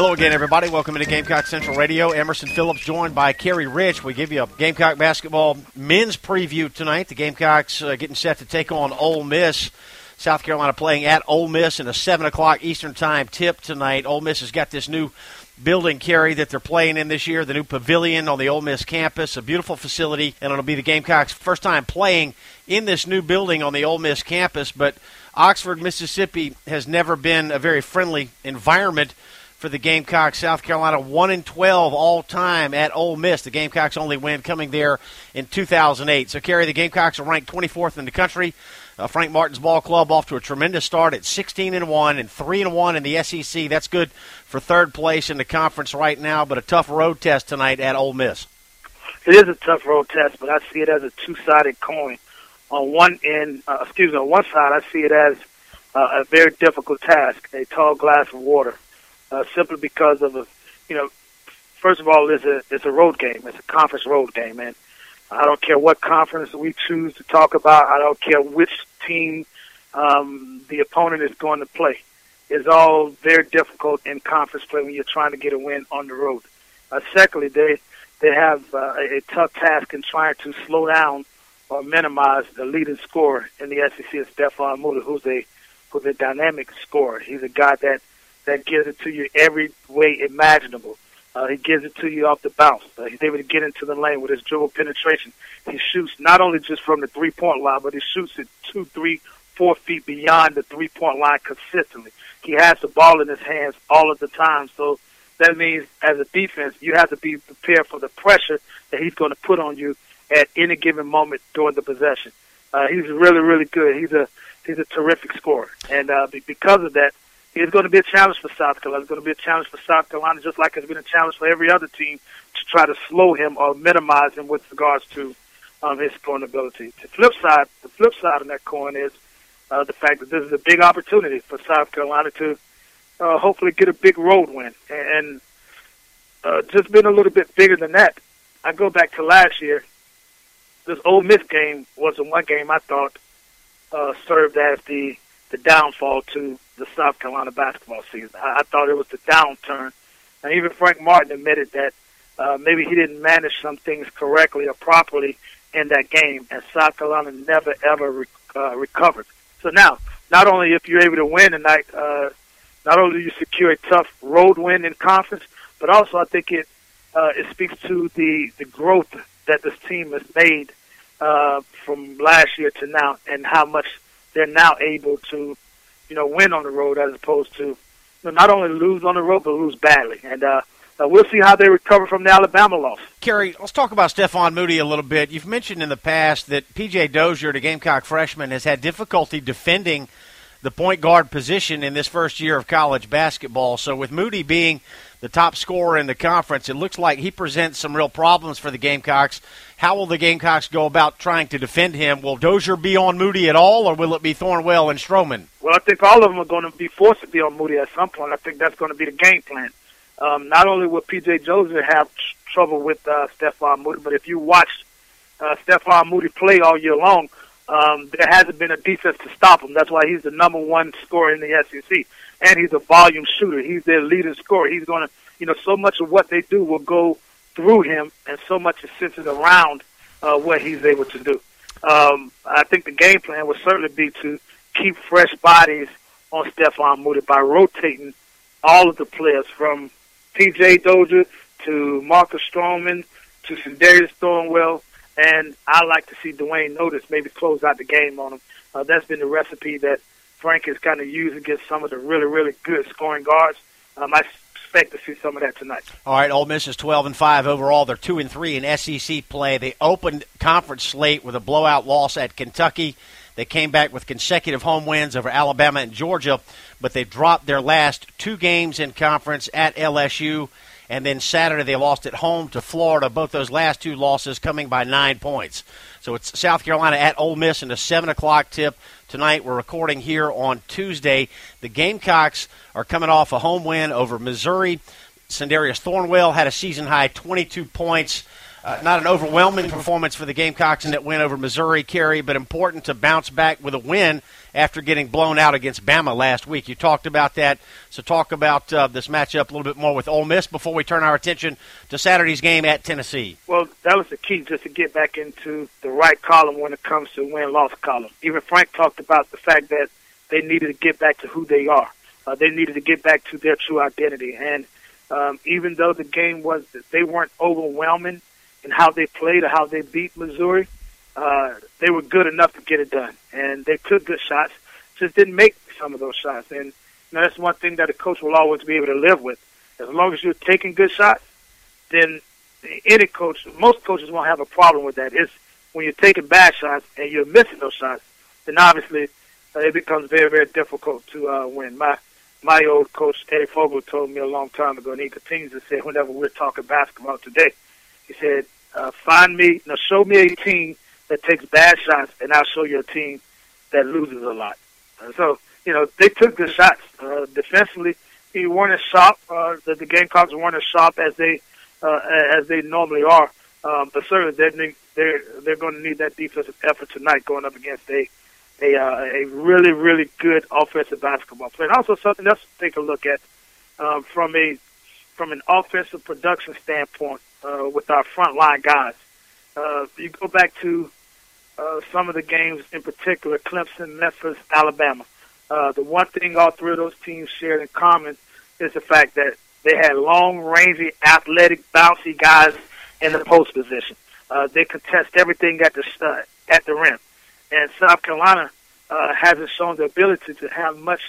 Hello again, everybody. Welcome to Gamecock Central Radio. Emerson Phillips joined by Kerry Rich. We give you a Gamecock basketball men's preview tonight. The Gamecocks uh, getting set to take on Ole Miss. South Carolina playing at Ole Miss in a 7 o'clock Eastern Time tip tonight. Ole Miss has got this new building, Kerry, that they're playing in this year, the new pavilion on the Ole Miss campus, a beautiful facility, and it'll be the Gamecocks' first time playing in this new building on the Ole Miss campus. But Oxford, Mississippi has never been a very friendly environment for the Gamecocks. South Carolina 1 and 12 all time at Ole Miss. The Gamecocks only win coming there in 2008. So, Kerry, the Gamecocks are ranked 24th in the country. Uh, Frank Martin's ball club off to a tremendous start at 16 and 1 and 3 and 1 in the SEC. That's good for third place in the conference right now, but a tough road test tonight at Ole Miss. It is a tough road test, but I see it as a two-sided coin. On one end, uh, excuse me, on one side, I see it as uh, a very difficult task, a tall glass of water uh, simply because of a, you know, first of all, it's a it's a road game. It's a conference road game, and I don't care what conference we choose to talk about. I don't care which team um, the opponent is going to play. It's all very difficult in conference play when you're trying to get a win on the road. Uh, secondly, they they have uh, a, tough task in trying to slow down or minimize the leading scorer in the SEC is Stefan Moody, who's a who's a dynamic scorer. He's a guy that that gives it to you every way imaginable. Uh, he gives it to you off the bounce. Uh, he's able to get into the lane with his dribble penetration. He shoots not only just from the three point line, but he shoots it two, three, four feet beyond the three point line consistently. He has the ball in his hands all of the time. So that means as a defense, you have to be prepared for the pressure that he's going to put on you at any given moment during the possession. Uh, he's really, really good. He's a he's a terrific scorer, and uh, because of that, it's going to be a challenge for South Carolina. It's going to be a challenge for South Carolina, just like it's been a challenge for every other team to try to slow him or minimize him with regards to um, his scoring ability. The flip side, the flip side of that coin is uh, the fact that this is a big opportunity for South Carolina to uh, hopefully get a big road win, and uh, just been a little bit bigger than that. I go back to last year. This Ole Miss game was the one game I thought uh, served as the the downfall to the South Carolina basketball season. I, I thought it was the downturn, and even Frank Martin admitted that uh, maybe he didn't manage some things correctly or properly in that game, and South Carolina never ever re- uh, recovered. So now, not only if you're able to win tonight, uh, not only do you secure a tough road win in conference, but also I think it uh, it speaks to the the growth that this team has made uh, from last year to now, and how much they're now able to, you know, win on the road as opposed to not only lose on the road but lose badly. And uh, uh, we'll see how they recover from the Alabama loss. Kerry, let's talk about Stefan Moody a little bit. You've mentioned in the past that P.J. Dozier, the Gamecock freshman, has had difficulty defending the point guard position in this first year of college basketball. So with Moody being the top scorer in the conference, it looks like he presents some real problems for the Gamecocks. How will the Gamecocks go about trying to defend him? Will Dozier be on Moody at all, or will it be Thornwell and Stroman? Well, I think all of them are going to be forced to be on Moody at some point. I think that's going to be the game plan. Um, not only will P.J. Dozier have tr- trouble with uh, Stefan Moody, but if you watch uh, Stefan Moody play all year long, um, there hasn't been a defense to stop him. That's why he's the number one scorer in the SEC. and he's a volume shooter. He's their leading scorer. He's going to, you know, so much of what they do will go through him, and so much is centered around uh, what he's able to do. Um, I think the game plan would certainly be to keep fresh bodies on Stefan Moody by rotating all of the players from P.J. Dozier to Marcus Stroman to Sindarius Thornwell, and I like to see Duane Notice maybe close out the game on him. Uh, that's been the recipe that Frank has kind of used against some of the really, really good scoring guards. Um, I expect to see some of that tonight. All right, Ole Miss is 12 and 5 overall. They're 2 and 3 in SEC play. They opened conference slate with a blowout loss at Kentucky. They came back with consecutive home wins over Alabama and Georgia, but they dropped their last two games in conference at LSU. And then Saturday they lost at home to Florida. Both those last two losses coming by nine points. So it's South Carolina at Ole Miss in a seven o'clock tip tonight. We're recording here on Tuesday. The Gamecocks are coming off a home win over Missouri. Sindarius Thornwell had a season high 22 points. Uh, not an overwhelming performance for the Gamecocks in that win over Missouri, Kerry, but important to bounce back with a win after getting blown out against Bama last week. You talked about that, so talk about uh, this matchup a little bit more with Ole Miss before we turn our attention to Saturday's game at Tennessee. Well, that was the key just to get back into the right column when it comes to win-loss column. Even Frank talked about the fact that they needed to get back to who they are. Uh, they needed to get back to their true identity, and um, even though the game was they weren't overwhelming and how they played or how they beat Missouri, uh, they were good enough to get it done. And they took good shots, just didn't make some of those shots. And you know, that's one thing that a coach will always be able to live with. As long as you're taking good shots, then any coach, most coaches won't have a problem with that. It's when you're taking bad shots and you're missing those shots, then obviously uh, it becomes very, very difficult to uh, win. My my old coach Eddie Fogler told me a long time ago, and he continues to say whenever we're talking basketball today, he said, uh, find me, now show me a team that takes bad shots, and I'll show you a team that loses a lot. Uh, so, you know, they took the shots. Uh, defensively, he weren't as sharp. Uh, the, the Gamecocks weren't as sharp as they uh, as they normally are. Um, but certainly, they're they're they're going to need that defensive effort tonight, going up against a a uh, a really really good offensive basketball player. And also something else to take a look at um, from a from an offensive production standpoint uh, with our frontline guys. Uh, you go back to uh, some of the games, in particular, Clemson, Memphis, Alabama. Uh, the one thing all three of those teams shared in common is the fact that they had long, rangy, athletic, bouncy guys in the post position. Uh, they contest everything at the uh, at the rim, and South Carolina uh, hasn't shown the ability to have much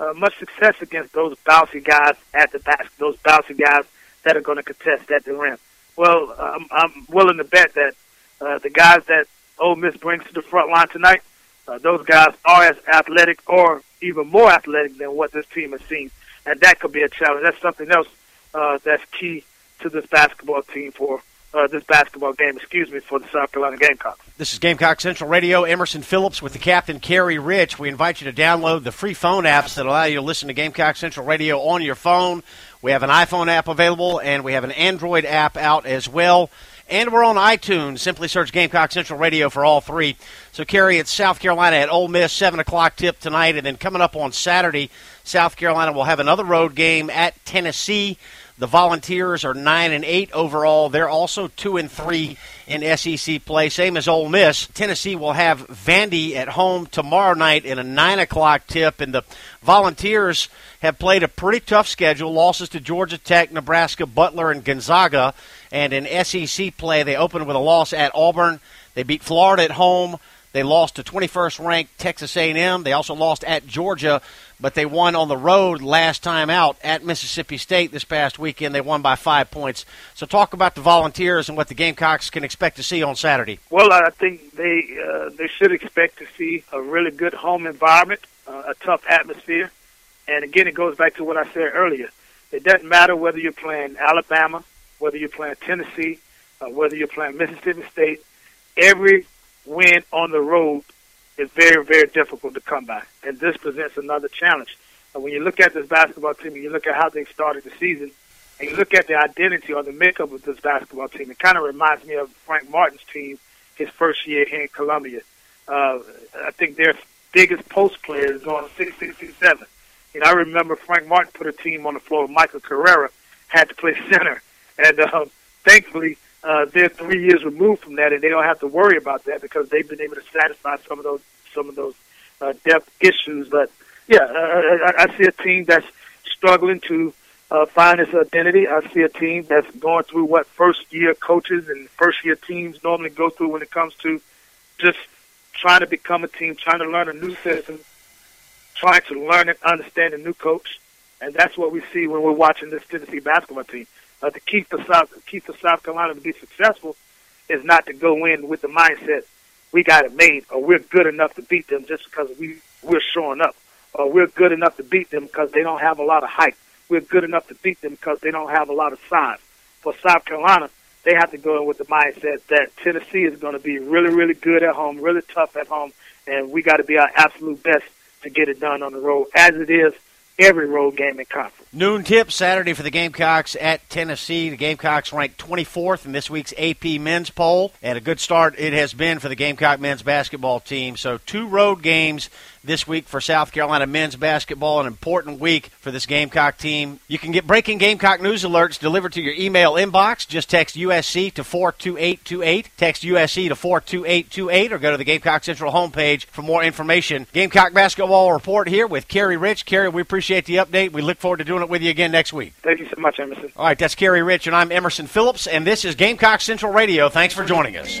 uh, much success against those bouncy guys at the basket, those bouncy guys that are going to contest at the rim. Well, I'm, I'm willing to bet that uh, the guys that Ole Miss brings to the front line tonight, uh, those guys are as athletic or even more athletic than what this team has seen, and that could be a challenge. That's something else uh, that's key to this basketball team for uh, this basketball game, excuse me, for the South Carolina Gamecocks. This is Gamecock Central Radio. Emerson Phillips with the captain, Kerry Rich. We invite you to download the free phone apps that allow you to listen to Gamecock Central Radio on your phone. We have an iPhone app available, and we have an Android app out as well. And we're on iTunes. Simply search Gamecock Central Radio for all three. So, Kerry, it's South Carolina at Ole Miss, 7 o'clock tip tonight. And then coming up on Saturday, South Carolina will have another road game at Tennessee. The Volunteers are nine and eight overall. They're also two and three in SEC play, same as Ole Miss. Tennessee will have Vandy at home tomorrow night in a nine o'clock tip, and the Volunteers have played a pretty tough schedule. Losses to Georgia Tech, Nebraska, Butler, and Gonzaga. And in SEC play, they opened with a loss at Auburn. They beat Florida at home. They lost to 21st ranked Texas A&M. They also lost at Georgia, but they won on the road last time out at Mississippi State this past weekend. They won by five points. So talk about the Volunteers and what the Gamecocks can expect to see on Saturday. Well, I think they uh, they should expect to see a really good home environment, uh, a tough atmosphere, and again, it goes back to what I said earlier. It doesn't matter whether you're playing Alabama, whether you're playing Tennessee, uh, whether you're playing Mississippi State. Every win on the road is very, very difficult to come by. And this presents another challenge. And when you look at this basketball team and you look at how they started the season, and you look at the identity or the makeup of this basketball team, it kind of reminds me of Frank Martin's team his first year here in Columbia. Uh, I think their biggest post player is on 667. You know, I remember Frank Martin put a team on the floor. Michael Carrera had to play center, and uh, thankfully uh, they're three years removed from that, and they don't have to worry about that because they've been able to satisfy some of those some of those uh, depth issues. But yeah, uh, I, I see a team that's struggling to uh, find its identity. I see a team that's going through what first year coaches and first year teams normally go through when it comes to just trying to become a team, trying to learn a new system, trying to learn and understand a new coach. And that's what we see when we're watching this Tennessee basketball team. Uh, the key for South, key for South Carolina to be successful is not to go in with the mindset we got it made or we're good enough to beat them just because we we're showing up or we're good enough to beat them because they don't have a lot of height. We're good enough to beat them because they don't have a lot of size. For South Carolina, they have to go in with the mindset that Tennessee is going to be really, really good at home, really tough at home, and we got to be our absolute best to get it done on the road, as it is every road game in conference. Noon tip Saturday for the Gamecocks at Tennessee. The Gamecocks ranked 24th in this week's AP men's poll, and a good start it has been for the Gamecock men's basketball team. So two road games this week for South Carolina men's basketball, an important week for this Gamecock team. You can get breaking Gamecock news alerts delivered to your email inbox. Just text USC to 42828. Text USC to 42828 or go to the Gamecock Central homepage for more information. Gamecock basketball report here with Kerry Rich. Kerry, we appreciate the update. We look forward to doing it with you again next week. Thank you so much, Emerson. All right, that's Kerry Rich, and I'm Emerson Phillips, and this is Gamecock Central Radio. Thanks for joining us.